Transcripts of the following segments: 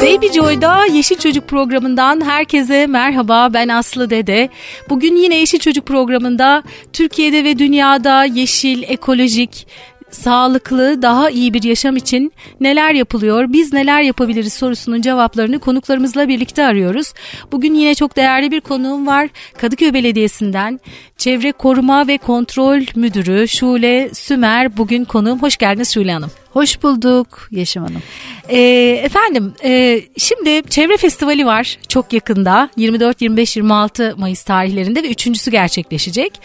Baby Joy'da Yeşil Çocuk programından herkese merhaba ben Aslı Dede. Bugün yine Yeşil Çocuk programında Türkiye'de ve dünyada yeşil, ekolojik, sağlıklı, daha iyi bir yaşam için neler yapılıyor, biz neler yapabiliriz sorusunun cevaplarını konuklarımızla birlikte arıyoruz. Bugün yine çok değerli bir konuğum var. Kadıköy Belediyesi'nden Çevre Koruma ve Kontrol Müdürü Şule Sümer bugün konuğum. Hoş geldiniz Şule Hanım. Hoş bulduk Yeşim Hanım. E, efendim e, şimdi Çevre Festivali var çok yakında 24, 25, 26 Mayıs tarihlerinde ve üçüncüsü gerçekleşecek.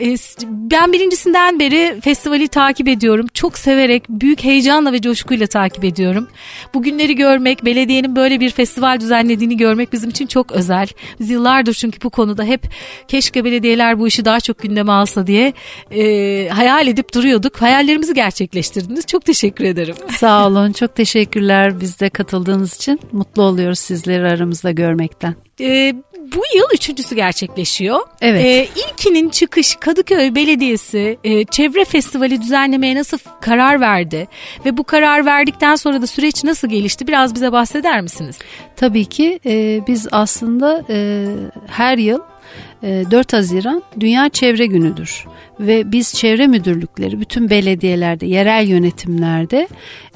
E, ben birincisinden beri festivali takip ediyorum. Çok severek, büyük heyecanla ve coşkuyla takip ediyorum. Bugünleri görmek, belediyenin böyle bir festival düzenlediğini görmek bizim için çok özel. Biz yıllardır çünkü bu konuda hep keşke belediyeler bu işi daha çok gündeme alsa diye e, hayal edip duruyorduk. Hayallerimizi gerçekleştirdiniz. Çok teşekkür ederim. Sağ olun. Çok teşekkürler bizde katıldığınız için. Mutlu oluyoruz sizleri aramızda görmekten. Ee, bu yıl üçüncüsü gerçekleşiyor. Evet. Ee, ilkinin çıkış Kadıköy Belediyesi e, Çevre Festivali düzenlemeye nasıl karar verdi? Ve bu karar verdikten sonra da süreç nasıl gelişti? Biraz bize bahseder misiniz? Tabii ki e, biz aslında e, her yıl 4 Haziran Dünya Çevre Günü'dür ve biz çevre müdürlükleri bütün belediyelerde, yerel yönetimlerde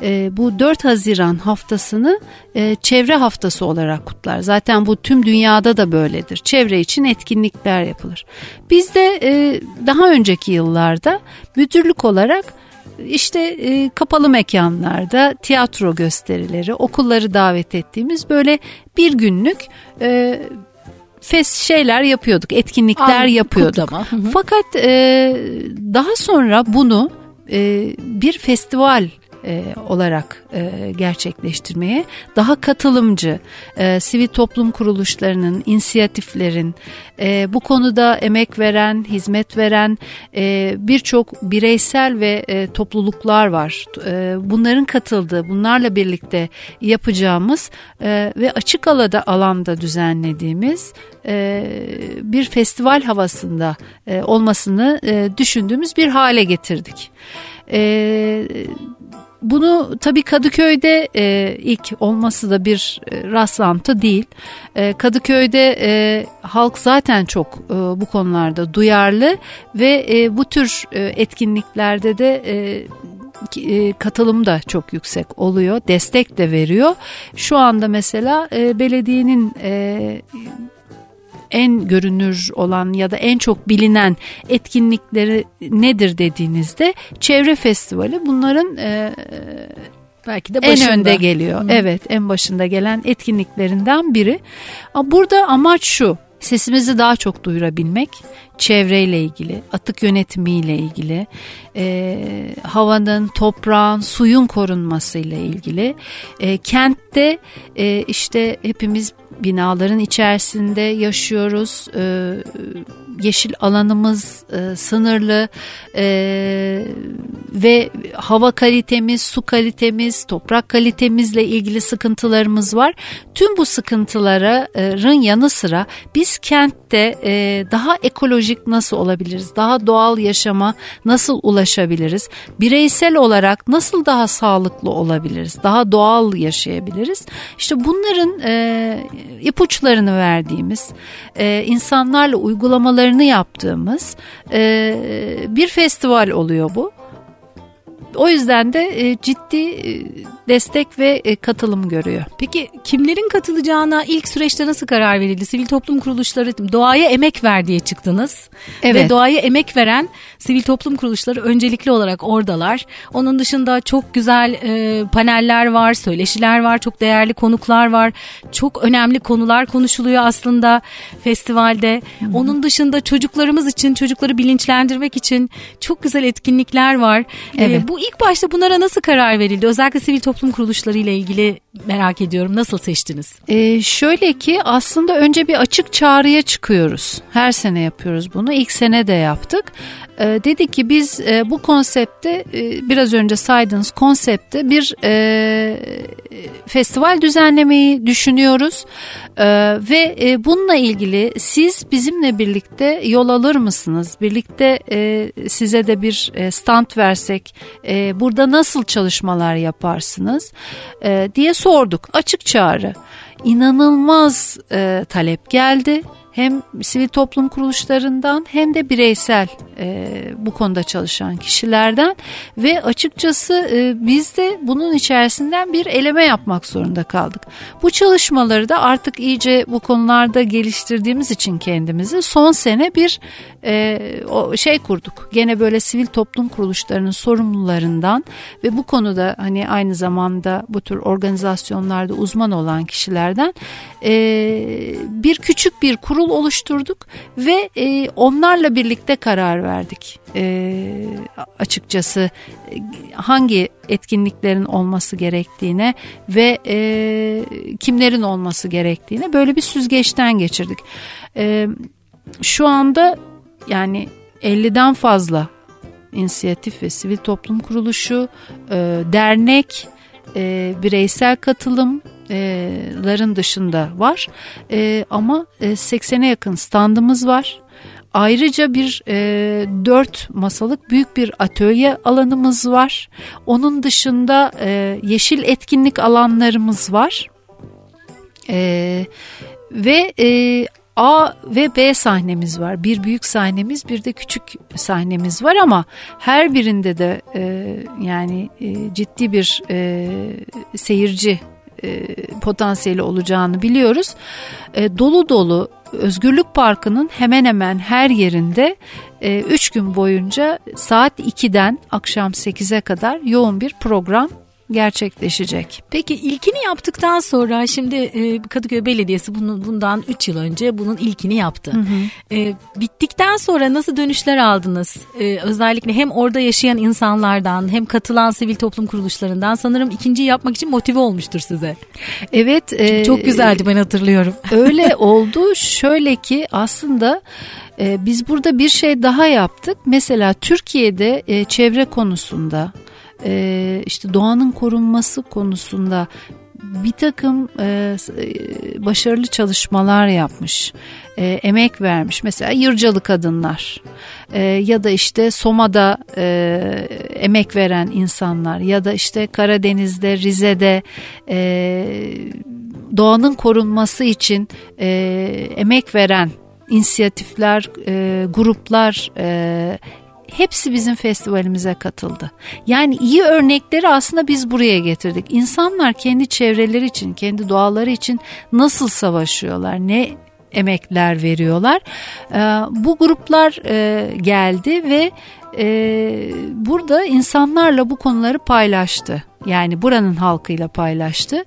e, bu 4 Haziran haftasını e, çevre haftası olarak kutlar. Zaten bu tüm dünyada da böyledir. Çevre için etkinlikler yapılır. Biz de e, daha önceki yıllarda müdürlük olarak işte e, kapalı mekanlarda tiyatro gösterileri, okulları davet ettiğimiz böyle bir günlük e, fes şeyler yapıyorduk, etkinlikler Al, yapıyorduk. Fakat e, daha sonra bunu e, bir festival e, olarak e, gerçekleştirmeye daha katılımcı e, sivil toplum kuruluşlarının inisiyatiflerin e, bu konuda emek veren hizmet veren e, birçok bireysel ve e, topluluklar var e, bunların katıldığı bunlarla birlikte yapacağımız e, ve açık alada alanda düzenlediğimiz e, bir festival havasında e, olmasını e, düşündüğümüz bir hale getirdik. E, bunu tabii Kadıköy'de e, ilk olması da bir e, rastlantı değil. E, Kadıköy'de e, halk zaten çok e, bu konularda duyarlı ve e, bu tür e, etkinliklerde de e, e katılım da çok yüksek oluyor. Destek de veriyor. Şu anda mesela e, belediyenin e, en görünür olan ya da en çok bilinen etkinlikleri nedir dediğinizde çevre festivali bunların e, belki de başında. en önde geliyor. Hı. Evet, en başında gelen etkinliklerinden biri. Burada amaç şu. Sesimizi daha çok duyurabilmek, çevreyle ilgili, atık yönetimiyle ilgili, e, havanın, toprağın, suyun korunmasıyla ilgili. E, kentte e, işte hepimiz binaların içerisinde yaşıyoruz. E, yeşil alanımız e, sınırlı e, ve hava kalitemiz, su kalitemiz, toprak kalitemizle ilgili sıkıntılarımız var. Tüm bu sıkıntıların yanı sıra biz kentte e, daha ekolojik nasıl olabiliriz? Daha doğal yaşama nasıl ulaşabiliriz? Bireysel olarak nasıl daha sağlıklı olabiliriz? Daha doğal yaşayabiliriz? İşte bunların e, ipuçlarını verdiğimiz, e, insanlarla uygulamalarını yaptığımız e, bir festival oluyor bu. O yüzden de e, ciddi e, destek ve e, katılım görüyor. Peki kimlerin katılacağına ilk süreçte nasıl karar verildi? Sivil toplum kuruluşları doğaya emek ver diye çıktınız. Evet. Ve doğaya emek veren sivil toplum kuruluşları öncelikli olarak oradalar. Onun dışında çok güzel e, paneller var, söyleşiler var, çok değerli konuklar var. Çok önemli konular konuşuluyor aslında festivalde. Hı-hı. Onun dışında çocuklarımız için, çocukları bilinçlendirmek için çok güzel etkinlikler var. Evet. E, bu ilk başta bunlara nasıl karar verildi? Özellikle sivil toplum kuruluşları ile ilgili merak ediyorum. Nasıl seçtiniz? Ee, şöyle ki aslında önce bir açık çağrıya çıkıyoruz. Her sene yapıyoruz bunu. İlk sene de yaptık. Ee, dedik ki biz e, bu konsepte e, biraz önce saydığınız konsepte bir e, festival düzenlemeyi düşünüyoruz. Ee, ve e, bununla ilgili siz bizimle birlikte yol alır mısınız? Birlikte e, size de bir e, stand versek E, burada nasıl çalışmalar yaparsınız e, diye sorduk. Açık çağrı. İnanılmaz e, talep geldi hem sivil toplum kuruluşlarından hem de bireysel e, bu konuda çalışan kişilerden ve açıkçası e, biz de bunun içerisinden bir eleme yapmak zorunda kaldık. Bu çalışmaları da artık iyice bu konularda geliştirdiğimiz için kendimizi son sene bir e, o şey kurduk. Gene böyle sivil toplum kuruluşlarının sorumlularından ve bu konuda hani aynı zamanda bu tür organizasyonlarda uzman olan kişilerden e, bir küçük bir kurul oluşturduk ve e, onlarla birlikte karar verdik. E, açıkçası e, hangi etkinliklerin olması gerektiğine ve e, kimlerin olması gerektiğine böyle bir süzgeçten geçirdik. E, şu anda yani 50'den fazla inisiyatif ve sivil toplum kuruluşu, e, dernek, e, bireysel katılımların dışında var. E, ama e, 80'e yakın standımız var. Ayrıca bir e, 4 masalık büyük bir atölye alanımız var. Onun dışında e, yeşil etkinlik alanlarımız var. E, ve e, A ve B sahnemiz var. Bir büyük sahnemiz, bir de küçük sahnemiz var ama her birinde de e, yani e, ciddi bir e, seyirci e, potansiyeli olacağını biliyoruz. E, dolu dolu Özgürlük Parkı'nın hemen hemen her yerinde 3 e, gün boyunca saat 2'den akşam 8'e kadar yoğun bir program gerçekleşecek. Peki ilkini yaptıktan sonra şimdi e, Kadıköy Belediyesi bunu bundan 3 yıl önce bunun ilkini yaptı. Hı hı. E, bittikten sonra nasıl dönüşler aldınız? E, özellikle hem orada yaşayan insanlardan hem katılan sivil toplum kuruluşlarından sanırım ikinciyi yapmak için motive olmuştur size. Evet. E, Çok güzeldi ben hatırlıyorum. Öyle oldu. Şöyle ki aslında e, biz burada bir şey daha yaptık. Mesela Türkiye'de e, çevre konusunda e, işte doğanın korunması konusunda bir takım e, e, başarılı çalışmalar yapmış, e, emek vermiş. Mesela Yırcalı kadınlar e, ya da işte Soma'da e, emek veren insanlar ya da işte Karadeniz'de, Rize'de e, doğanın korunması için e, emek veren inisiyatifler, e, gruplar e, hepsi bizim festivalimize katıldı. Yani iyi örnekleri aslında biz buraya getirdik. İnsanlar kendi çevreleri için, kendi doğaları için nasıl savaşıyorlar, ne emekler veriyorlar. Ee, bu gruplar e, geldi ve e, burada insanlarla bu konuları paylaştı. Yani buranın halkıyla paylaştı.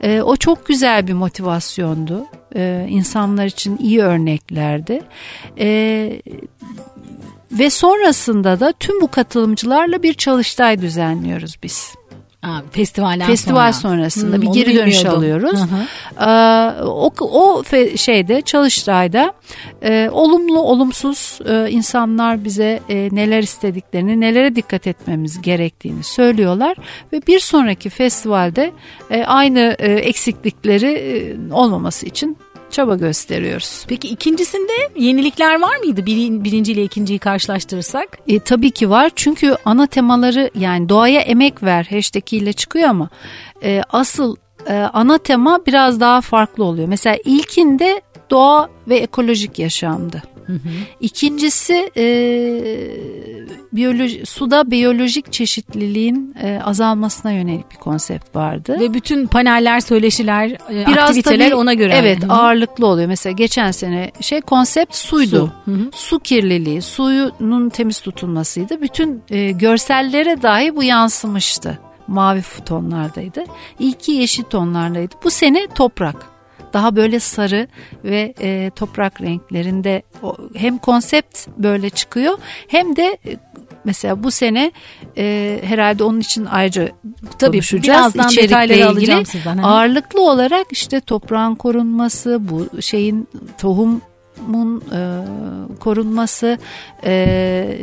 E, o çok güzel bir motivasyondu. İnsanlar için iyi örneklerdi. Ve sonrasında da tüm bu katılımcılarla bir çalıştay düzenliyoruz biz. Aa, festivalden Festival sonra. sonrasında hmm, bir geri dönüş alıyoruz. Hı hı. Ee, o o şeyde çalıştayda e, olumlu olumsuz e, insanlar bize e, neler istediklerini, nelere dikkat etmemiz gerektiğini söylüyorlar ve bir sonraki festivalde e, aynı e, eksiklikleri e, olmaması için çaba gösteriyoruz. Peki ikincisinde yenilikler var mıydı? Bir, birinci ile ikinciyi karşılaştırırsak? E, tabii ki var çünkü ana temaları yani doğaya emek ver hashtag ile çıkıyor ama e, asıl e, ana tema biraz daha farklı oluyor. Mesela ilkinde doğa ve ekolojik yaşamdı. Hı hı. İkincisi e, biyoloji, suda biyolojik çeşitliliğin e, azalmasına yönelik bir konsept vardı. Ve bütün paneller, söyleşiler, e, Biraz aktiviteler ona göre. Evet hı ağırlıklı oluyor. Mesela geçen sene şey konsept suydu. Su, hı hı. su kirliliği, suyunun temiz tutulmasıydı. Bütün e, görsellere dahi bu yansımıştı mavi tonlardaydı. İlki yeşil tonlardaydı. Bu sene toprak daha böyle sarı ve e, toprak renklerinde o, hem konsept böyle çıkıyor hem de e, mesela bu sene e, herhalde onun için ayrıca Tabii, konuşacağız. birazdan içerikle ilgili sizden, ağırlıklı olarak işte toprağın korunması bu şeyin tohumun e, korunması e,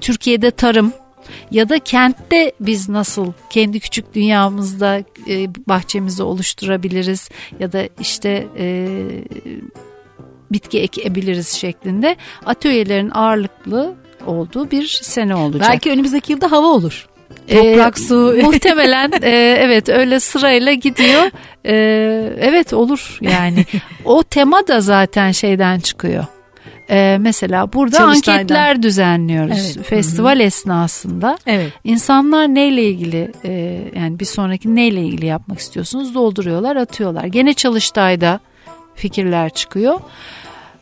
Türkiye'de tarım ya da kentte biz nasıl kendi küçük dünyamızda e, bahçemizi oluşturabiliriz ya da işte e, bitki ekebiliriz şeklinde atölyelerin ağırlıklı olduğu bir sene olacak. Belki önümüzdeki yılda hava olur. Toprak, ee, su. Muhtemelen e, evet öyle sırayla gidiyor. E, evet olur yani. o tema da zaten şeyden çıkıyor. Ee, mesela burada anketler düzenliyoruz evet. festival Hı-hı. esnasında. Evet. İnsanlar neyle ilgili e, yani bir sonraki neyle ilgili yapmak istiyorsunuz dolduruyorlar atıyorlar. Gene çalıştayda fikirler çıkıyor.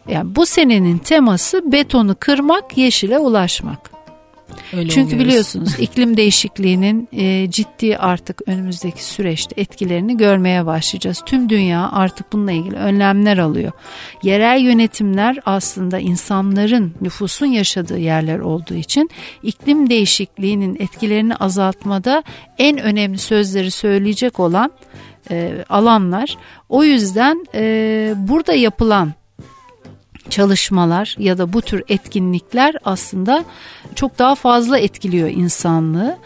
Yani bu senenin teması betonu kırmak, yeşile ulaşmak. Öyle Çünkü oluyoruz. biliyorsunuz iklim değişikliğinin e, ciddi artık önümüzdeki süreçte etkilerini görmeye başlayacağız. Tüm dünya artık bununla ilgili önlemler alıyor. Yerel yönetimler aslında insanların nüfusun yaşadığı yerler olduğu için iklim değişikliğinin etkilerini azaltmada en önemli sözleri söyleyecek olan e, alanlar. O yüzden e, burada yapılan çalışmalar ya da bu tür etkinlikler aslında çok daha fazla etkiliyor insanlığı.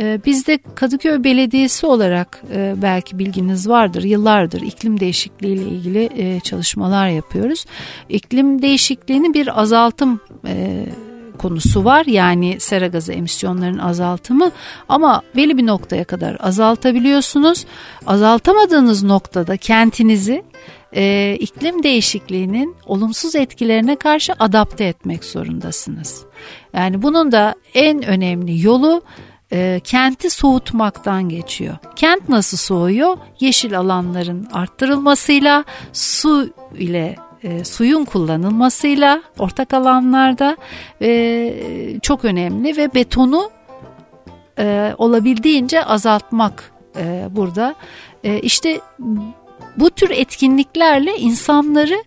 Ee, biz de Kadıköy Belediyesi olarak e, belki bilginiz vardır yıllardır iklim değişikliği ile ilgili e, çalışmalar yapıyoruz. İklim değişikliğini bir azaltım e, konusu var. Yani sera gazı emisyonlarının azaltımı ama belli bir noktaya kadar azaltabiliyorsunuz. Azaltamadığınız noktada kentinizi e, iklim değişikliğinin olumsuz etkilerine karşı adapte etmek zorundasınız. Yani bunun da en önemli yolu e, kenti soğutmaktan geçiyor. Kent nasıl soğuyor? Yeşil alanların arttırılmasıyla, su ile e, suyun kullanılmasıyla ortak alanlarda e, çok önemli ve betonu e, olabildiğince azaltmak e, burada. E, işte bu tür etkinliklerle insanları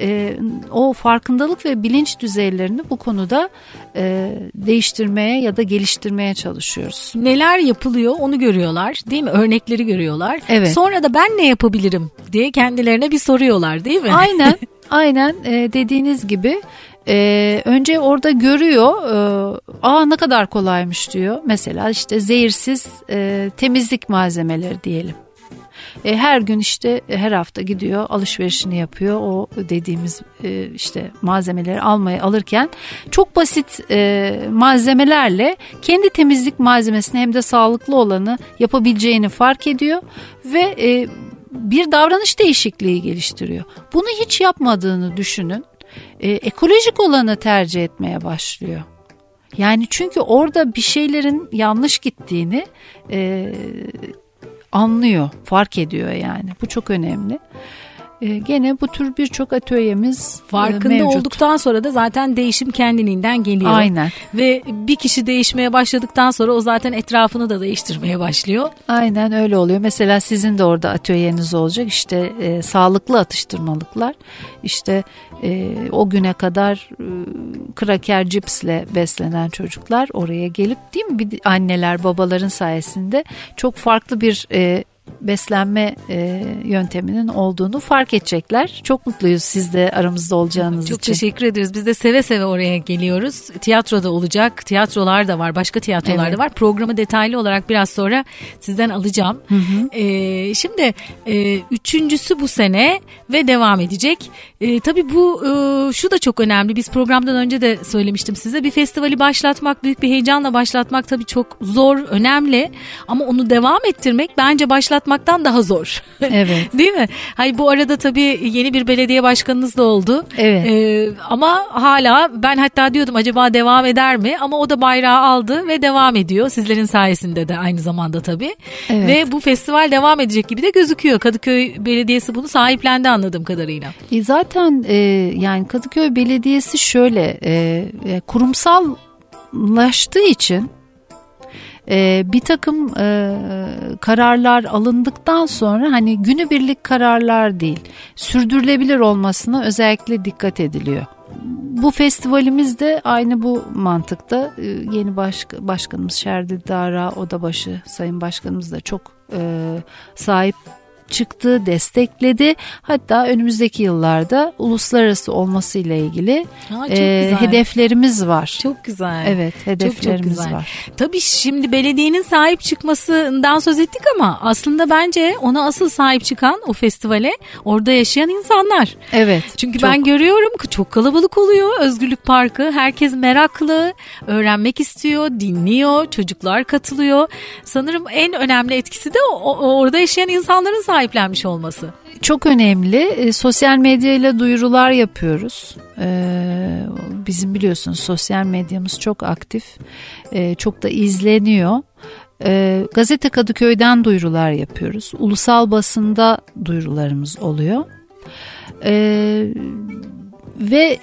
e, o farkındalık ve bilinç düzeylerini bu konuda e, değiştirmeye ya da geliştirmeye çalışıyoruz. Neler yapılıyor onu görüyorlar değil mi? Örnekleri görüyorlar. Evet. Sonra da ben ne yapabilirim diye kendilerine bir soruyorlar değil mi? Aynen. Aynen e, dediğiniz gibi ee, önce orada görüyor, e, aa ne kadar kolaymış diyor. Mesela işte zehirsiz e, temizlik malzemeleri diyelim. E, her gün işte e, her hafta gidiyor alışverişini yapıyor. O dediğimiz e, işte malzemeleri almaya alırken çok basit e, malzemelerle kendi temizlik malzemesini hem de sağlıklı olanı yapabileceğini fark ediyor ve e, bir davranış değişikliği geliştiriyor. Bunu hiç yapmadığını düşünün. E, ekolojik olanı tercih etmeye başlıyor. Yani çünkü orada bir şeylerin yanlış gittiğini e, anlıyor, fark ediyor yani. Bu çok önemli. E, gene bu tür birçok atölyemiz e, farkında mevcut. olduktan sonra da zaten değişim kendiliğinden geliyor. Aynen. Ve bir kişi değişmeye başladıktan sonra o zaten etrafını da değiştirmeye başlıyor. Aynen öyle oluyor. Mesela sizin de orada atölyeniz olacak. İşte e, sağlıklı atıştırmalıklar. İşte e, o güne kadar e, kraker cipsle beslenen çocuklar oraya gelip değil mi bir anneler babaların sayesinde çok farklı bir e, beslenme e, yönteminin olduğunu fark edecekler. Çok mutluyuz siz de aramızda olacağınız Çok için. Çok teşekkür ederiz. Biz de seve seve oraya geliyoruz. Tiyatroda olacak. Tiyatrolar da var. Başka tiyatrolar evet. da var. Programı detaylı olarak biraz sonra sizden alacağım. Hı hı. E, şimdi e, üçüncüsü bu sene ve devam edecek. E, tabii bu e, şu da çok önemli. Biz programdan önce de söylemiştim size. Bir festivali başlatmak, büyük bir heyecanla başlatmak tabii çok zor, önemli. Ama onu devam ettirmek bence başlat başlatmaktan daha zor. Evet. Değil mi? Hayır bu arada tabii yeni bir belediye başkanınız da oldu. Evet. Ee, ama hala ben hatta diyordum acaba devam eder mi? Ama o da bayrağı aldı ve devam ediyor. Sizlerin sayesinde de aynı zamanda tabii. Evet. Ve bu festival devam edecek gibi de gözüküyor. Kadıköy Belediyesi bunu sahiplendi anladığım kadarıyla. E zaten e, yani Kadıköy Belediyesi şöyle e, e kurumsallaştığı için e, bir takım e, kararlar alındıktan sonra hani günübirlik kararlar değil sürdürülebilir olmasına özellikle dikkat ediliyor. Bu festivalimiz de aynı bu mantıkta e, yeni baş, başkanımız Şerdi Dara Odabaşı Sayın Başkanımız da çok e, sahip çıktı, destekledi. Hatta önümüzdeki yıllarda uluslararası olmasıyla ilgili ha, e, hedeflerimiz var. Çok güzel. Evet, hedeflerimiz çok, çok güzel. var. Tabii şimdi belediyenin sahip çıkmasından söz ettik ama aslında bence ona asıl sahip çıkan o festivale orada yaşayan insanlar. Evet. Çünkü çok. ben görüyorum ki çok kalabalık oluyor Özgürlük Parkı. Herkes meraklı, öğrenmek istiyor, dinliyor, çocuklar katılıyor. Sanırım en önemli etkisi de o, orada yaşayan insanların sahiplenmiş olması. Çok önemli. E, sosyal medyayla duyurular yapıyoruz. E, bizim biliyorsunuz sosyal medyamız çok aktif. E, çok da izleniyor. Gazete Kadıköy'den duyurular yapıyoruz. Ulusal basında duyurularımız oluyor. Ve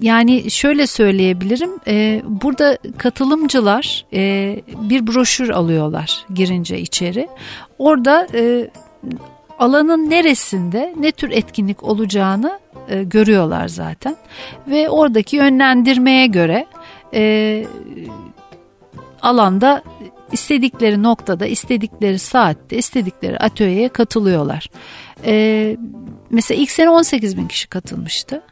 yani şöyle söyleyebilirim e, burada katılımcılar e, bir broşür alıyorlar girince içeri orada e, alanın neresinde ne tür etkinlik olacağını e, görüyorlar zaten ve oradaki yönlendirmeye göre e, alanda istedikleri noktada, istedikleri saatte, istedikleri atölyeye katılıyorlar. E, mesela ilk sene 18 bin kişi katılmıştı.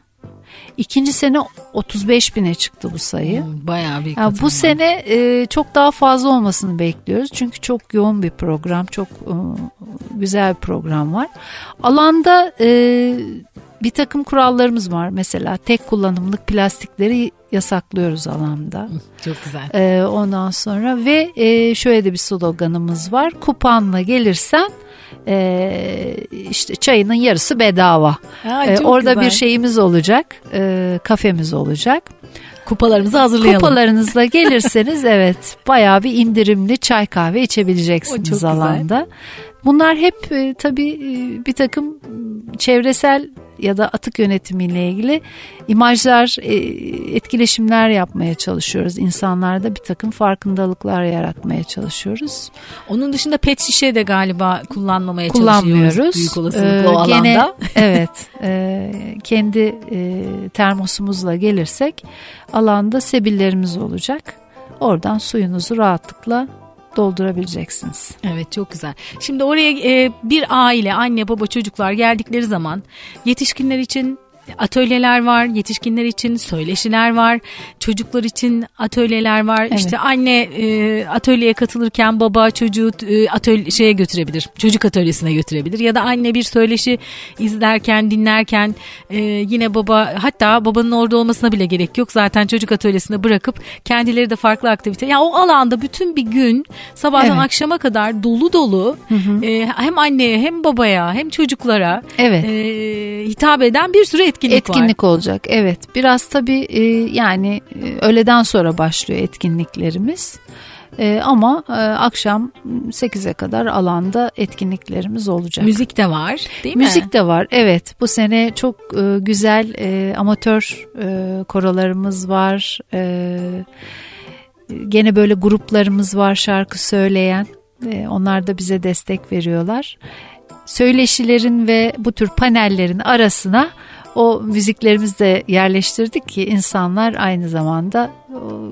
İkinci sene 35 bine çıktı bu sayı. Hmm, bayağı bir yani Bu sene e, çok daha fazla olmasını bekliyoruz. Çünkü çok yoğun bir program, çok e, güzel bir program var. Alanda e, bir takım kurallarımız var. Mesela tek kullanımlık plastikleri yasaklıyoruz alanda. Çok güzel. E, ondan sonra ve e, şöyle de bir sloganımız var. Kupanla gelirsen e, işte çayının yarısı bedava. Ha, e, orada güzel. bir şeyimiz olacak, e, kafemiz olacak. Kupalarımızı hazırlayalım. Kupalarınızla gelirseniz evet bayağı bir indirimli çay kahve içebileceksiniz alanda. Güzel. Bunlar hep e, tabii e, bir takım çevresel ya da atık yönetimiyle ilgili imajlar, e, etkileşimler yapmaya çalışıyoruz. İnsanlarda bir takım farkındalıklar yaratmaya çalışıyoruz. Onun dışında pet şişe de galiba kullanmamaya Kullanmıyoruz. çalışıyoruz. Büyük olasılıkla ee, o alanda. Gene, evet. E, kendi e, termosumuzla gelirsek alanda sebillerimiz olacak. Oradan suyunuzu rahatlıkla doldurabileceksiniz. Evet çok güzel. Şimdi oraya e, bir aile anne baba çocuklar geldikleri zaman yetişkinler için atölyeler var, yetişkinler için söyleşiler var, çocuklar için atölyeler var. Evet. İşte anne e, atölyeye katılırken baba çocuğu e, atölye şeye götürebilir. Çocuk atölyesine götürebilir ya da anne bir söyleşi izlerken, dinlerken e, yine baba hatta babanın orada olmasına bile gerek yok. Zaten çocuk atölyesine bırakıp kendileri de farklı aktivite. Yani o alanda bütün bir gün sabahdan evet. akşama kadar dolu dolu hı hı. E, hem anneye hem babaya hem çocuklara evet. e, hitap eden bir sürü etkinlik, etkinlik var. olacak. Evet biraz tabii e, yani e, öğleden sonra başlıyor etkinliklerimiz. E, ama e, akşam 8'e kadar alanda etkinliklerimiz olacak. Müzik de var değil mi? Müzik de var evet. Bu sene çok e, güzel e, amatör e, korolarımız var. E, gene böyle gruplarımız var şarkı söyleyen. E, onlar da bize destek veriyorlar. Söyleşilerin ve bu tür panellerin arasına o müziklerimizi de yerleştirdik ki insanlar aynı zamanda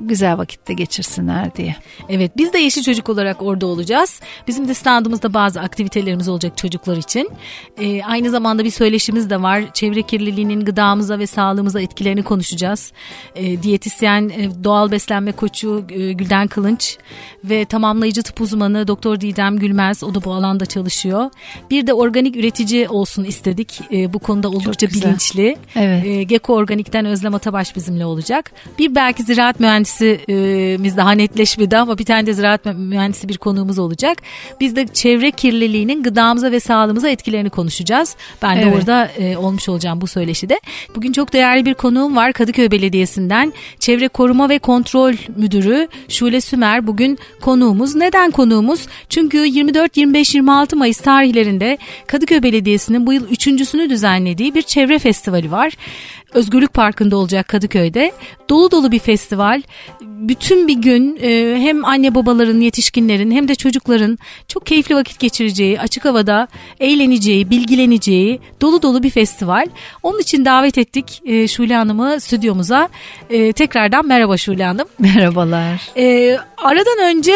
güzel vakitte geçirsinler diye. Evet biz de Yeşil Çocuk olarak orada olacağız. Bizim de standımızda bazı aktivitelerimiz olacak çocuklar için. Ee, aynı zamanda bir söyleşimiz de var. Çevre kirliliğinin gıdamıza ve sağlığımıza etkilerini konuşacağız. Ee, diyetisyen, e, doğal beslenme koçu e, Gülden Kılınç ve tamamlayıcı tıp uzmanı Doktor Didem Gülmez o da bu alanda çalışıyor. Bir de organik üretici olsun istedik. Ee, bu konuda oldukça bilinçli. Evet. Ee, Geko Organik'ten Özlem Atabaş bizimle olacak. Bir belki ziraat ziraat mühendisimiz daha netleşmedi ama bir tane de ziraat mühendisi bir konuğumuz olacak. Biz de çevre kirliliğinin gıdamıza ve sağlığımıza etkilerini konuşacağız. Ben de evet. orada e, olmuş olacağım bu söyleşide. Bugün çok değerli bir konuğum var Kadıköy Belediyesi'nden. Çevre Koruma ve Kontrol Müdürü Şule Sümer bugün konuğumuz. Neden konuğumuz? Çünkü 24, 25, 26 Mayıs tarihlerinde Kadıköy Belediyesi'nin bu yıl üçüncüsünü düzenlediği bir çevre festivali var. Özgürlük Parkı'nda olacak Kadıköy'de. Dolu dolu bir festival. Bütün bir gün e, hem anne babaların, yetişkinlerin hem de çocukların çok keyifli vakit geçireceği, açık havada eğleneceği, bilgileneceği dolu dolu bir festival. Onun için davet ettik e, Şule Hanım'ı stüdyomuza. E, tekrardan merhaba Şule Hanım. Merhabalar. Aradan önce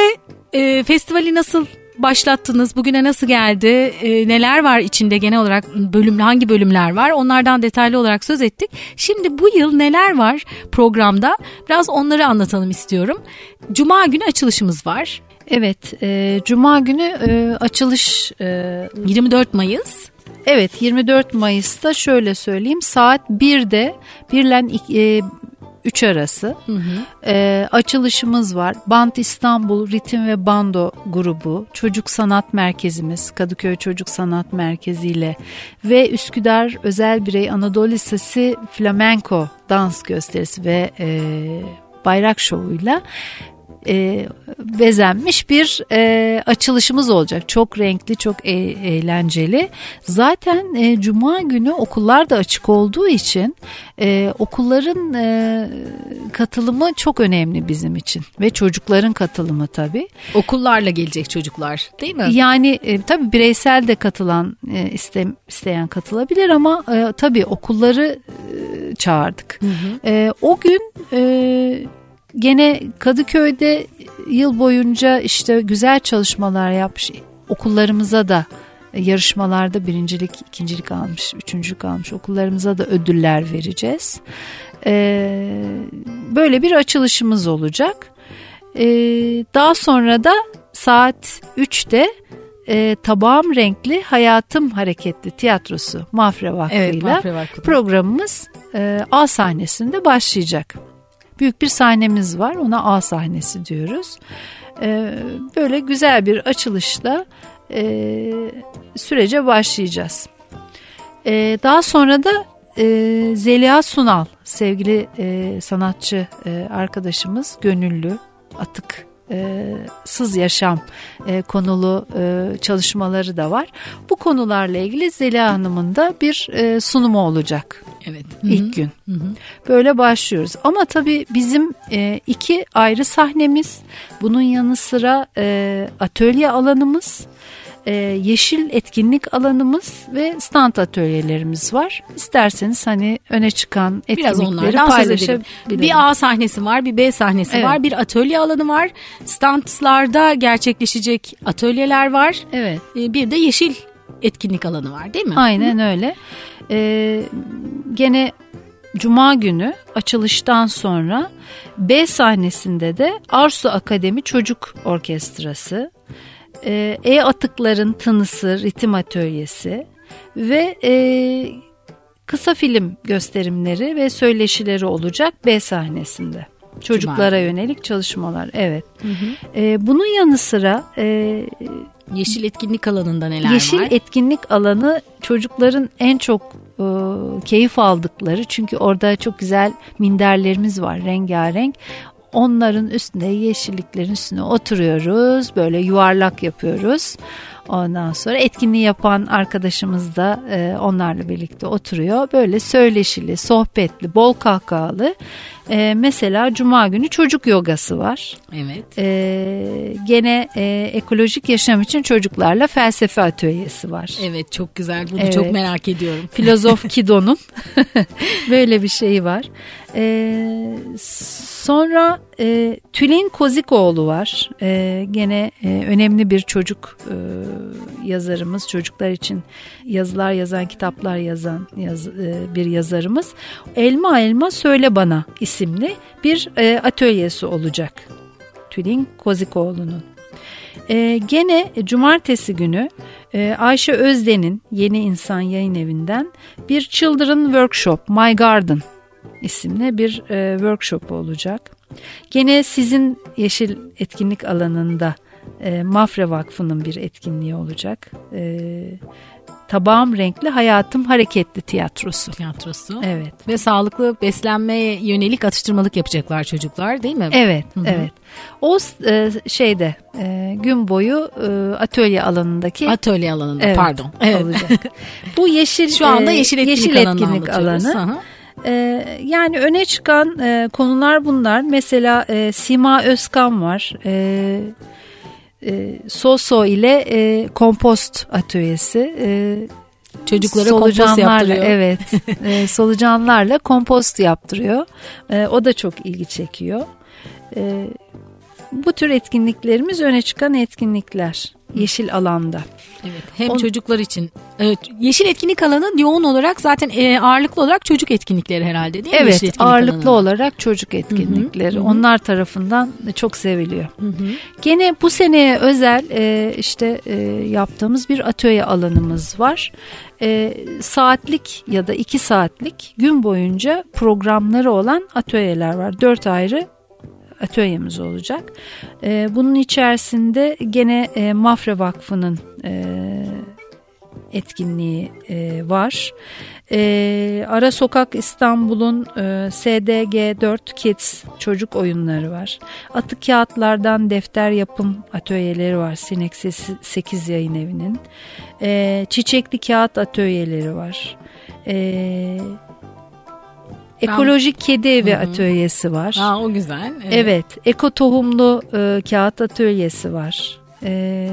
festivali nasıl başlattınız? Bugüne nasıl geldi? E, neler var içinde genel olarak bölüm hangi bölümler var? Onlardan detaylı olarak söz ettik. Şimdi bu yıl neler var programda? Biraz onları anlatalım istiyorum. Cuma günü açılışımız var. Evet, e, Cuma günü e, açılış e, 24 Mayıs. Evet 24 Mayıs'ta şöyle söyleyeyim saat 1'de 1 ile 3 arası hı hı. E, açılışımız var. Bant İstanbul Ritim ve Bando grubu, Çocuk Sanat Merkezimiz, Kadıköy Çocuk Sanat Merkezi ile ve Üsküdar Özel Birey Anadolu Lisesi Flamenco dans gösterisi ve e, bayrak şovuyla e, bezenmiş bir e, açılışımız olacak. Çok renkli, çok e- eğlenceli. Zaten e, Cuma günü okullar da açık olduğu için e, okulların e, katılımı çok önemli bizim için ve çocukların katılımı tabii. Okullarla gelecek çocuklar değil mi? Yani e, tabii bireysel de katılan e, iste, isteyen katılabilir ama e, tabii okulları e, çağırdık. Hı hı. E, o gün e, Gene Kadıköy'de yıl boyunca işte güzel çalışmalar yapmış okullarımıza da yarışmalarda birincilik, ikincilik almış, üçüncülük almış okullarımıza da ödüller vereceğiz. Ee, böyle bir açılışımız olacak. Ee, daha sonra da saat 3'te e, Tabağım Renkli Hayatım Hareketli Tiyatrosu Mafre Vakfı'yla evet, programımız e, A sahnesinde başlayacak büyük bir sahnemiz var. Ona A sahnesi diyoruz. E, böyle güzel bir açılışla e, sürece başlayacağız. E, daha sonra da e, Zeliha Sunal sevgili e, sanatçı arkadaşımız gönüllü atık sız yaşam e, konulu e, çalışmaları da var. Bu konularla ilgili Zeliha Hanım'ın da bir e, sunumu olacak. Evet. İlk Hı-hı. gün. Hı-hı. Böyle başlıyoruz. Ama tabii bizim e, iki ayrı sahnemiz. Bunun yanı sıra e, atölye alanımız e, yeşil etkinlik alanımız ve stand atölyelerimiz var. İsterseniz hani öne çıkan etkinlikleri paylaşabilirim. Bir A sahnesi var, bir B sahnesi evet. var, bir atölye alanı var. Standlarda gerçekleşecek atölyeler var. Evet. E, bir de yeşil etkinlik alanı var değil mi? Aynen öyle. Ee, gene Cuma günü açılıştan sonra B sahnesinde de Arsu Akademi Çocuk Orkestrası, E-Atıkların Tınısı Ritim Atölyesi ve e, kısa film gösterimleri ve söyleşileri olacak B sahnesinde. Çocuklara Cuma. yönelik çalışmalar evet. Hı hı. E, bunun yanı sıra e, yeşil etkinlik alanında neler yeşil var? Yeşil etkinlik alanı çocukların en çok e, keyif aldıkları çünkü orada çok güzel minderlerimiz var rengarenk. Onların üstünde yeşilliklerin üstüne oturuyoruz. Böyle yuvarlak yapıyoruz. Ondan sonra etkinliği yapan arkadaşımız da e, onlarla birlikte oturuyor. Böyle söyleşili, sohbetli, bol kahkahalı. E, mesela Cuma günü çocuk yogası var. Evet. E, gene e, ekolojik yaşam için çocuklarla felsefe atölyesi var. Evet çok güzel. Bunu evet. çok merak ediyorum. Filozof Kido'nun böyle bir şeyi var. E, sonra e, Tülin Kozikoğlu var. E, gene e, önemli bir çocuk e, yazarımız. Çocuklar için yazılar yazan, kitaplar yazan yaz, e, bir yazarımız. Elma Elma Söyle Bana isimli bir e, atölyesi olacak. Tülin Kozikoğlu'nun. E, gene cumartesi günü e, Ayşe Özden'in Yeni İnsan Yayın Evi'nden bir Children Workshop My Garden isimli bir e, workshop olacak. Gene sizin yeşil etkinlik alanında e, Mafre Vakfı'nın bir etkinliği olacak. E, Tabağım Renkli Hayatım Hareketli Tiyatrosu. Tiyatrosu. Evet. Ve sağlıklı beslenmeye yönelik atıştırmalık yapacaklar çocuklar değil mi? Evet, Hı-hı. evet. O e, şeyde e, gün boyu e, atölye alanındaki atölye alanında evet, pardon. Evet. olacak. Bu yeşil şu anda e, yeşil etkinlik, yeşil etkinlik alanı. Hı-hı. Ee, yani öne çıkan e, konular bunlar. Mesela e, Sima Özkan var. E, e, Soso ile e, kompost atölyesi. E, Çocuklara kompost yaptırıyor. Evet, e, solucanlarla kompost yaptırıyor. E, o da çok ilgi çekiyor. E, bu tür etkinliklerimiz öne çıkan etkinlikler yeşil alanda. Evet hem On, çocuklar için evet, yeşil etkinlik alanı yoğun olarak zaten e, ağırlıklı olarak çocuk etkinlikleri herhalde değil mi? Evet ağırlıklı alanı. olarak çocuk etkinlikleri hı hı, onlar tarafından çok seviliyor. Hı hı. Gene bu seneye özel e, işte e, yaptığımız bir atölye alanımız var. E, saatlik ya da iki saatlik gün boyunca programları olan atölyeler var. Dört ayrı atölyemiz olacak. E, bunun içerisinde gene e, Mafre Vakfı'nın e, etkinliği e, var. Ara Sokak İstanbul'un e, SDG 4 Kids çocuk oyunları var. Atık kağıtlardan defter yapım atölyeleri var Sinek 8 yayın evinin. Çiçekli kağıt atölyeleri var. E, Ekolojik kedi evi Hı-hı. atölyesi var. Aa, o güzel. Evet. evet eko tohumlu e, kağıt atölyesi var. E,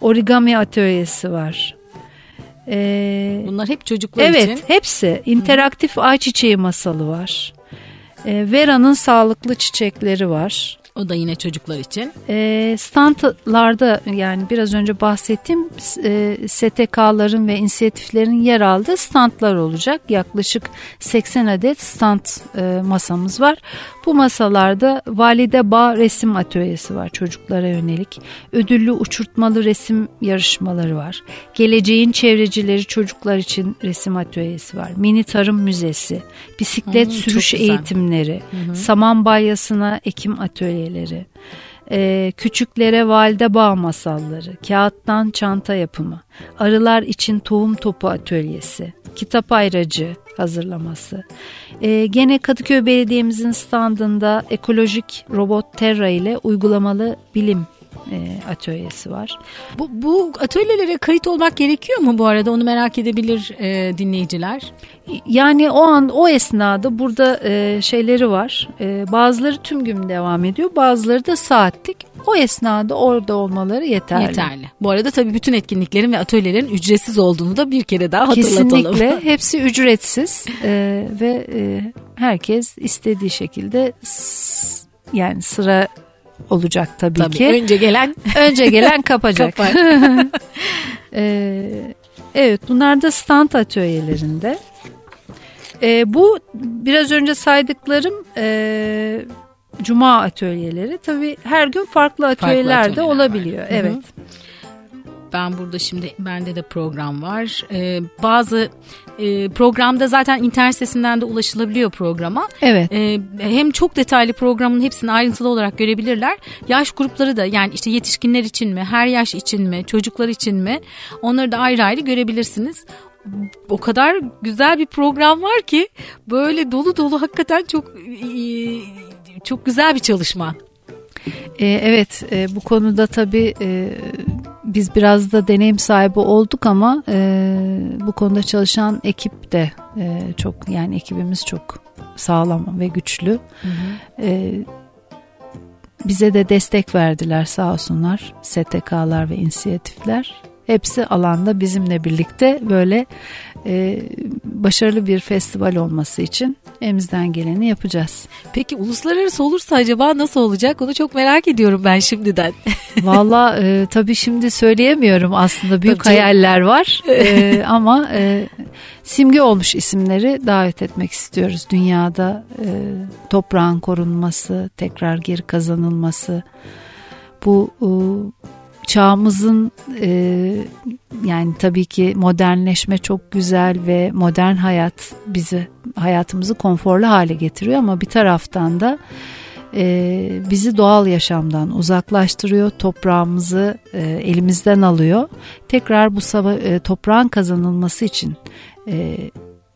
origami atölyesi var. E, Bunlar hep çocuklar evet, için. Evet hepsi. İnteraktif Hı-hı. ayçiçeği masalı var. E, Vera'nın sağlıklı çiçekleri var. O da yine çocuklar için. E, standlarda yani biraz önce bahsettiğim e, STK'ların ve inisiyatiflerin yer aldığı standlar olacak. Yaklaşık 80 adet stand e, masamız var. Bu masalarda Valide Bağ resim atölyesi var çocuklara yönelik. Ödüllü uçurtmalı resim yarışmaları var. Geleceğin çevrecileri çocuklar için resim atölyesi var. Mini tarım müzesi, bisiklet hmm, sürüş eğitimleri, hı hı. saman balyasına ekim atölyeleri ee, küçüklere valide bağ masalları, kağıttan çanta yapımı, arılar için tohum topu atölyesi, kitap ayracı hazırlaması. Ee, gene Kadıköy Belediye'mizin standında ekolojik robot Terra ile uygulamalı bilim e, atölyesi var. Bu, bu atölyelere kayıt olmak gerekiyor mu bu arada onu merak edebilir e, dinleyiciler. Yani o an o esnada burada e, şeyleri var. E, bazıları tüm gün devam ediyor bazıları da saatlik. O esnada orada olmaları yeterli. Yeterli. Bu arada tabii bütün etkinliklerin ve atölyelerin ücretsiz olduğunu da bir kere daha hatırlatalım. Kesinlikle hepsi ücretsiz e, ve e, herkes istediği şekilde yani sıra olacak tabii, tabii ki. Önce gelen önce gelen kapacak. ee, evet bunlar da stand atölyelerinde. Ee, bu biraz önce saydıklarım e, cuma atölyeleri. Tabii her gün farklı atölyeler, farklı atölyeler olabiliyor. Var. Evet. Hı-hı ben burada şimdi bende de program var. Ee, bazı e, programda zaten internet sitesinden de ulaşılabiliyor programa. Evet. Ee, hem çok detaylı programın hepsini ayrıntılı olarak görebilirler. Yaş grupları da yani işte yetişkinler için mi, her yaş için mi, çocuklar için mi onları da ayrı ayrı görebilirsiniz o kadar güzel bir program var ki böyle dolu dolu hakikaten çok çok güzel bir çalışma. Ee, evet e, bu konuda tabii e, biz biraz da deneyim sahibi olduk ama e, bu konuda çalışan ekip de e, çok yani ekibimiz çok sağlam ve güçlü. Hı hı. E, bize de destek verdiler sağ olsunlar STK'lar ve inisiyatifler. Hepsi alanda bizimle birlikte böyle e, başarılı bir festival olması için elimizden geleni yapacağız. Peki uluslararası olursa acaba nasıl olacak onu çok merak ediyorum ben şimdiden. Valla e, tabii şimdi söyleyemiyorum aslında büyük tabii hayaller var e, ama e, simge olmuş isimleri davet etmek istiyoruz. Dünyada e, toprağın korunması, tekrar geri kazanılması bu e, çağımızın e, yani tabii ki modernleşme çok güzel ve modern hayat bizi hayatımızı konforlu hale getiriyor ama bir taraftan da e, bizi doğal yaşamdan uzaklaştırıyor, toprağımızı e, elimizden alıyor. Tekrar bu sava, e, toprağın kazanılması için e,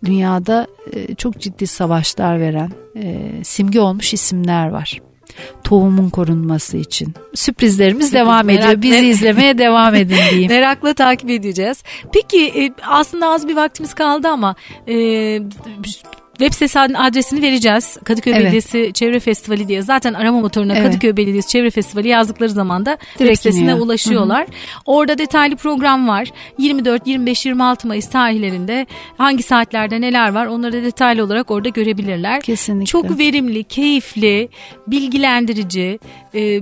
dünyada e, çok ciddi savaşlar veren e, simge olmuş isimler var tohumun korunması için. Sürprizlerimiz Sürpriz, devam merak, ediyor. Bizi izlemeye devam edin diyeyim. Merakla takip edeceğiz. Peki e, aslında az bir vaktimiz kaldı ama e, web sitesi adresini vereceğiz. Kadıköy evet. Belediyesi Çevre Festivali diye. Zaten arama motoruna evet. Kadıköy Belediyesi Çevre Festivali yazdıkları zaman da Direkt web sitesine iniyor. ulaşıyorlar. Hı-hı. Orada detaylı program var. 24, 25, 26 Mayıs tarihlerinde hangi saatlerde neler var onları da detaylı olarak orada görebilirler. Kesinlikle. Çok verimli, keyifli, bilgilendirici, e,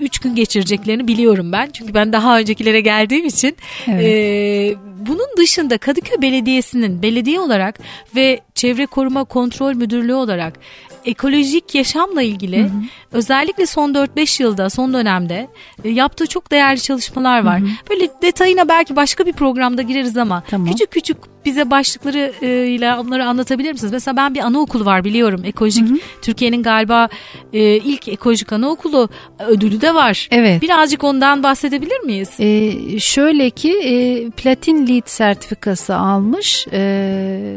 üç gün geçireceklerini biliyorum ben. Çünkü ben daha öncekilere geldiğim için. Evet. E, bunun dışında Kadıköy Belediyesi'nin belediye olarak ve Çevre Koruma Kontrol Müdürlüğü olarak ekolojik yaşamla ilgili hı hı. Özellikle son 4-5 yılda son dönemde e, yaptığı çok değerli çalışmalar var. Hı hı. Böyle detayına belki başka bir programda gireriz ama tamam. küçük küçük bize başlıkları e, ile onları anlatabilir misiniz? Mesela ben bir anaokulu var biliyorum. Ekolojik Türkiye'nin galiba e, ilk ekolojik anaokulu ödülü de var. Evet. Birazcık ondan bahsedebilir miyiz? E, şöyle ki e, platin lead sertifikası almış. E,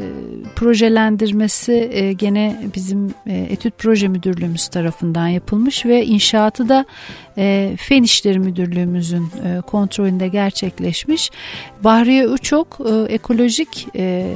projelendirmesi e, gene bizim e, etüt proje müdürlüğümüz tarafından yapılmış ve inşaatı da e, Fen İşleri Müdürlüğümüzün e, kontrolünde gerçekleşmiş. Bahriye Uçok e, ekolojik e,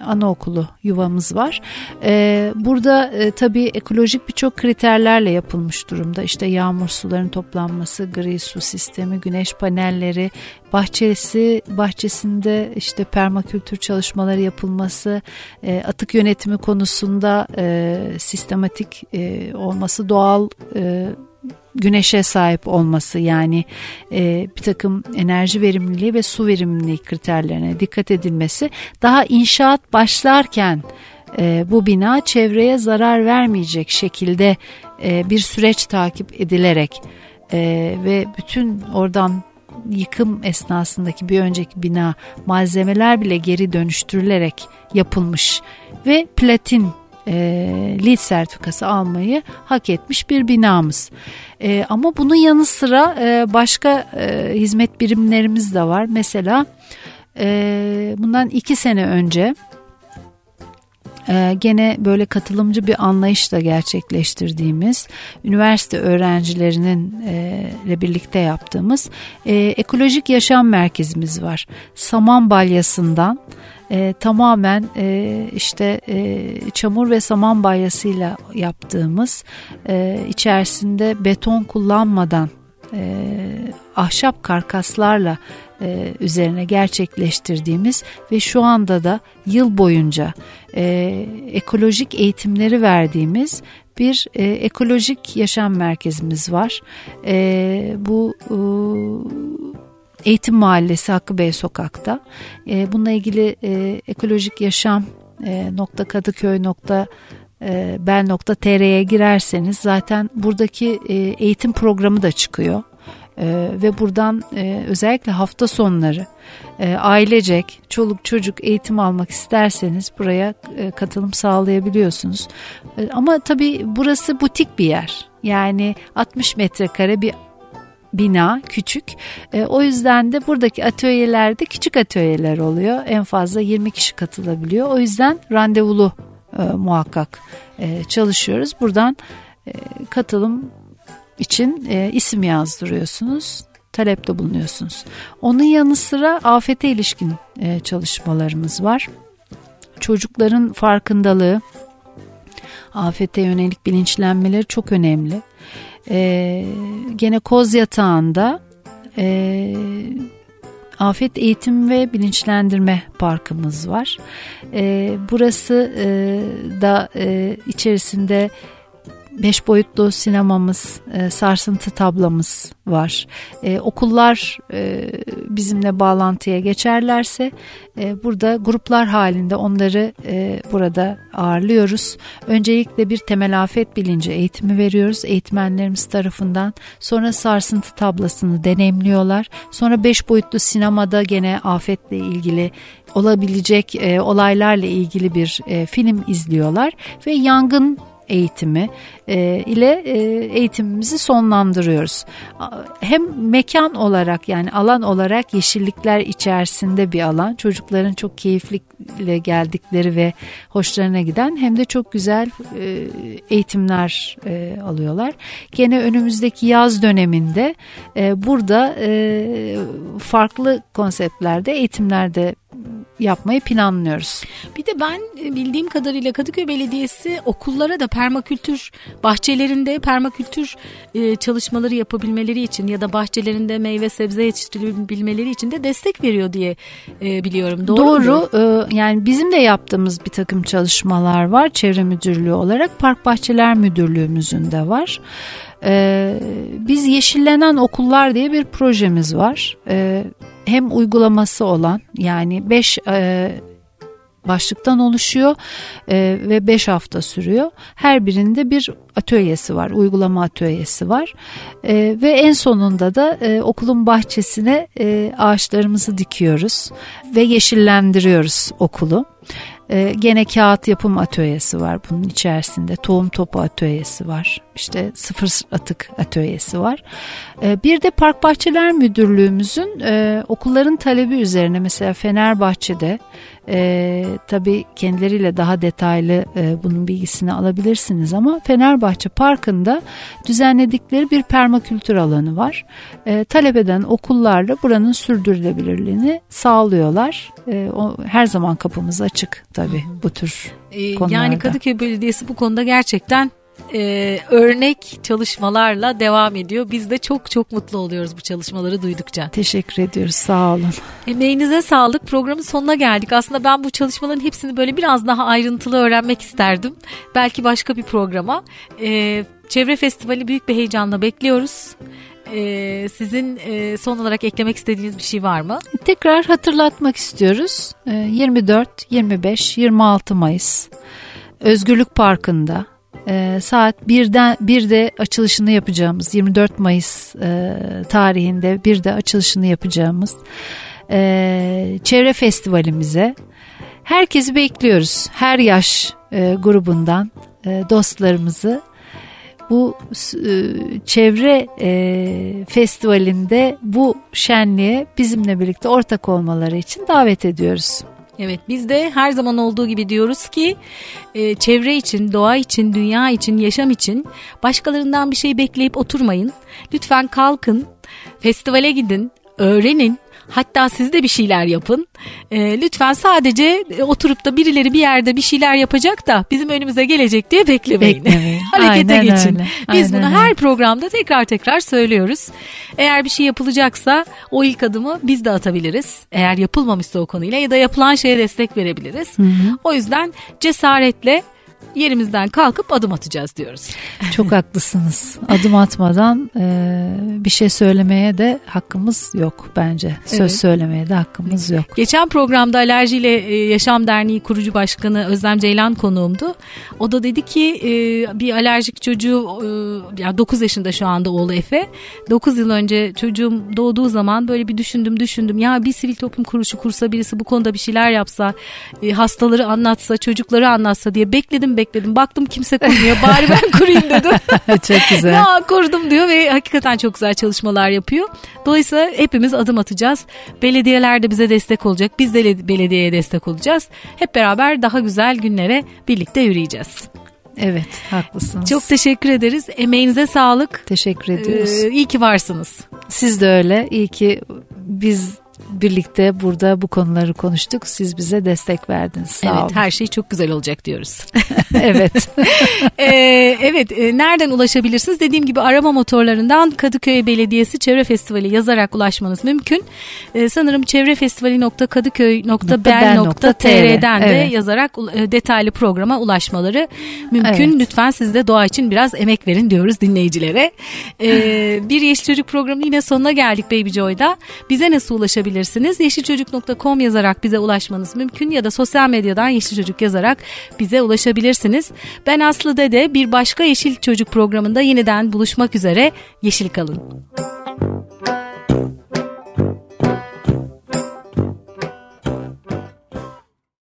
anaokulu yuvamız var. E, burada e, tabii ekolojik birçok kriterlerle yapılmış durumda. İşte yağmur sularının toplanması, gri su sistemi, güneş panelleri, bahçesi bahçesinde işte permakültür çalışmaları yapılması, e, atık yönetimi konusunda e, sistematik e, olması, doğal e, güneşe sahip olması yani e, bir takım enerji verimliliği ve su verimliliği kriterlerine dikkat edilmesi daha inşaat başlarken e, bu bina çevreye zarar vermeyecek şekilde e, bir süreç takip edilerek e, ve bütün oradan yıkım esnasındaki bir önceki bina malzemeler bile geri dönüştürülerek yapılmış ve platin e, LEED sertifikası almayı hak etmiş bir binamız. E, ama bunun yanı sıra e, başka e, hizmet birimlerimiz de var. Mesela e, bundan iki sene önce ee, gene böyle katılımcı bir anlayışla gerçekleştirdiğimiz üniversite öğrencilerinin e, ile birlikte yaptığımız e, ekolojik yaşam merkezimiz var. Saman balyasından e, tamamen e, işte e, çamur ve saman balyasıyla yaptığımız e, içerisinde beton kullanmadan e, ahşap karkaslarla e, üzerine gerçekleştirdiğimiz ve şu anda da yıl boyunca e, ekolojik eğitimleri verdiğimiz bir e, ekolojik yaşam merkezimiz var. E, bu e, Eğitim Mahallesi Hakkı Bey Sokak'ta. E, bununla ilgili e, ekolojik yaşam e, nokta kadıköy nokta e, bel.tr'ye girerseniz zaten buradaki e, eğitim programı da çıkıyor. Ee, ve buradan e, özellikle hafta sonları e, ailecek çoluk çocuk eğitim almak isterseniz buraya e, katılım sağlayabiliyorsunuz. E, ama tabii burası butik bir yer. Yani 60 metrekare bir bina küçük. E, o yüzden de buradaki atölyelerde küçük atölyeler oluyor. En fazla 20 kişi katılabiliyor. O yüzden randevulu e, muhakkak e, çalışıyoruz. Buradan e, katılım için e, isim yazdırıyorsunuz talepte bulunuyorsunuz. Onun yanı sıra afete ilişkin e, çalışmalarımız var. Çocukların farkındalığı, afete yönelik bilinçlenmeleri çok önemli. E, gene koz yatağında e, afet eğitim ve bilinçlendirme parkımız var. E, burası e, da e, içerisinde beş boyutlu sinemamız, e, sarsıntı tablamız var. E, okullar e, bizimle bağlantıya geçerlerse e, burada gruplar halinde onları e, burada ağırlıyoruz. Öncelikle bir temel afet bilinci eğitimi veriyoruz eğitmenlerimiz tarafından. Sonra sarsıntı tablasını deneyimliyorlar. Sonra beş boyutlu sinemada gene afetle ilgili olabilecek e, olaylarla ilgili bir e, film izliyorlar ve yangın eğitimi e, ile e, eğitimimizi sonlandırıyoruz. Hem mekan olarak yani alan olarak yeşillikler içerisinde bir alan. Çocukların çok keyiflikle geldikleri ve hoşlarına giden hem de çok güzel e, eğitimler e, alıyorlar. Gene önümüzdeki yaz döneminde e, burada e, farklı konseptlerde eğitimlerde yapmayı planlıyoruz. Bir de ben e, bildiğim kadarıyla Kadıköy Belediyesi okullara da permakültür bahçelerinde permakültür e, çalışmaları yapabilmeleri için ya da bahçelerinde meyve sebze yetiştirebilmeleri için de destek veriyor diye e, biliyorum. Doğru, Doğru. E, yani bizim de yaptığımız bir takım çalışmalar var çevre müdürlüğü olarak. Park Bahçeler Müdürlüğümüzün de var. Ee, biz Yeşillenen Okullar diye bir projemiz var. Ee, hem uygulaması olan yani 5 e, başlıktan oluşuyor e, ve 5 hafta sürüyor. Her birinde bir atölyesi var, uygulama atölyesi var e, ve en sonunda da e, okulun bahçesine e, ağaçlarımızı dikiyoruz ve yeşillendiriyoruz okulu. Ee, gene kağıt yapım atölyesi var bunun içerisinde. Tohum topu atölyesi var. İşte sıfır atık atölyesi var. Ee, bir de Park Bahçeler Müdürlüğümüzün e, okulların talebi üzerine mesela Fenerbahçe'de e, tabii kendileriyle daha detaylı e, bunun bilgisini alabilirsiniz ama Fenerbahçe Parkı'nda düzenledikleri bir permakültür alanı var. E, talep eden okullarla buranın sürdürülebilirliğini sağlıyorlar. E, o, her zaman kapımız açık tabii bu tür konularda. Yani Kadıköy Belediyesi bu konuda gerçekten e, örnek çalışmalarla devam ediyor. Biz de çok çok mutlu oluyoruz bu çalışmaları duydukça. Teşekkür ediyoruz sağ olun. Emeğinize sağlık. Programın sonuna geldik. Aslında ben bu çalışmaların hepsini böyle biraz daha ayrıntılı öğrenmek isterdim. Belki başka bir programa. E, Çevre Festivali büyük bir heyecanla bekliyoruz. Ee, sizin e, son olarak eklemek istediğiniz bir şey var mı? Tekrar hatırlatmak istiyoruz. Ee, 24, 25, 26 Mayıs Özgürlük Parkı'nda e, saat 1'den 1'de açılışını yapacağımız 24 Mayıs e, tarihinde bir de açılışını yapacağımız e, çevre festivalimize herkesi bekliyoruz. Her yaş e, grubundan e, dostlarımızı bu e, çevre e, festivalinde bu şenliğe bizimle birlikte ortak olmaları için davet ediyoruz. Evet biz de her zaman olduğu gibi diyoruz ki e, çevre için, doğa için, dünya için, yaşam için başkalarından bir şey bekleyip oturmayın. Lütfen kalkın, festivale gidin, öğrenin, Hatta siz de bir şeyler yapın. E, lütfen sadece e, oturup da birileri bir yerde bir şeyler yapacak da bizim önümüze gelecek diye beklemeyin. beklemeyin. Harekete Aynen geçin. Öyle. Biz Aynen bunu her programda tekrar tekrar söylüyoruz. Eğer bir şey yapılacaksa o ilk adımı biz de atabiliriz. Eğer yapılmamışsa o konuyla ya da yapılan şeye destek verebiliriz. Hı hı. O yüzden cesaretle yerimizden kalkıp adım atacağız diyoruz. Çok haklısınız. Adım atmadan e, bir şey söylemeye de hakkımız yok bence. Söz evet. söylemeye de hakkımız yok. Geçen programda Alerjiyle e, Yaşam Derneği kurucu başkanı Özlem Ceylan konuğumdu. O da dedi ki e, bir alerjik çocuğu e, ya 9 yaşında şu anda oğlu Efe. 9 yıl önce çocuğum doğduğu zaman böyle bir düşündüm düşündüm. Ya bir sivil toplum kuruluşu kursa birisi bu konuda bir şeyler yapsa, e, hastaları anlatsa, çocukları anlatsa diye bekledim bekledim. Baktım kimse kurmuyor. Bari ben kurayım dedim. çok güzel. ya kurdum diyor ve hakikaten çok güzel çalışmalar yapıyor. Dolayısıyla hepimiz adım atacağız. Belediyeler de bize destek olacak. Biz de belediyeye destek olacağız. Hep beraber daha güzel günlere birlikte yürüyeceğiz. Evet haklısınız. Çok teşekkür ederiz. Emeğinize sağlık. Teşekkür ediyoruz. Ee, iyi ki varsınız. Siz de öyle. İyi ki biz birlikte burada bu konuları konuştuk. Siz bize destek verdiniz. Sağ evet, olun. her şey çok güzel olacak diyoruz. evet. ee, evet, e, nereden ulaşabilirsiniz? Dediğim gibi arama motorlarından Kadıköy Belediyesi Çevre Festivali yazarak ulaşmanız mümkün. Ee, sanırım çevrefestivali.kadıköy.bel.tr'den de evet. yazarak e, detaylı programa ulaşmaları mümkün. Evet. Lütfen siz de doğa için biraz emek verin diyoruz dinleyicilere. Ee, bir Yeşil Çocuk programı yine sonuna geldik Baby Joy'da. Bize nasıl ulaşabilirsiniz? Ulaşabilirsiniz. Yeşilçocuk.com yazarak bize ulaşmanız mümkün ya da sosyal medyadan Yeşil Çocuk yazarak bize ulaşabilirsiniz. Ben Aslı Dede bir başka Yeşil Çocuk programında yeniden buluşmak üzere. Yeşil kalın.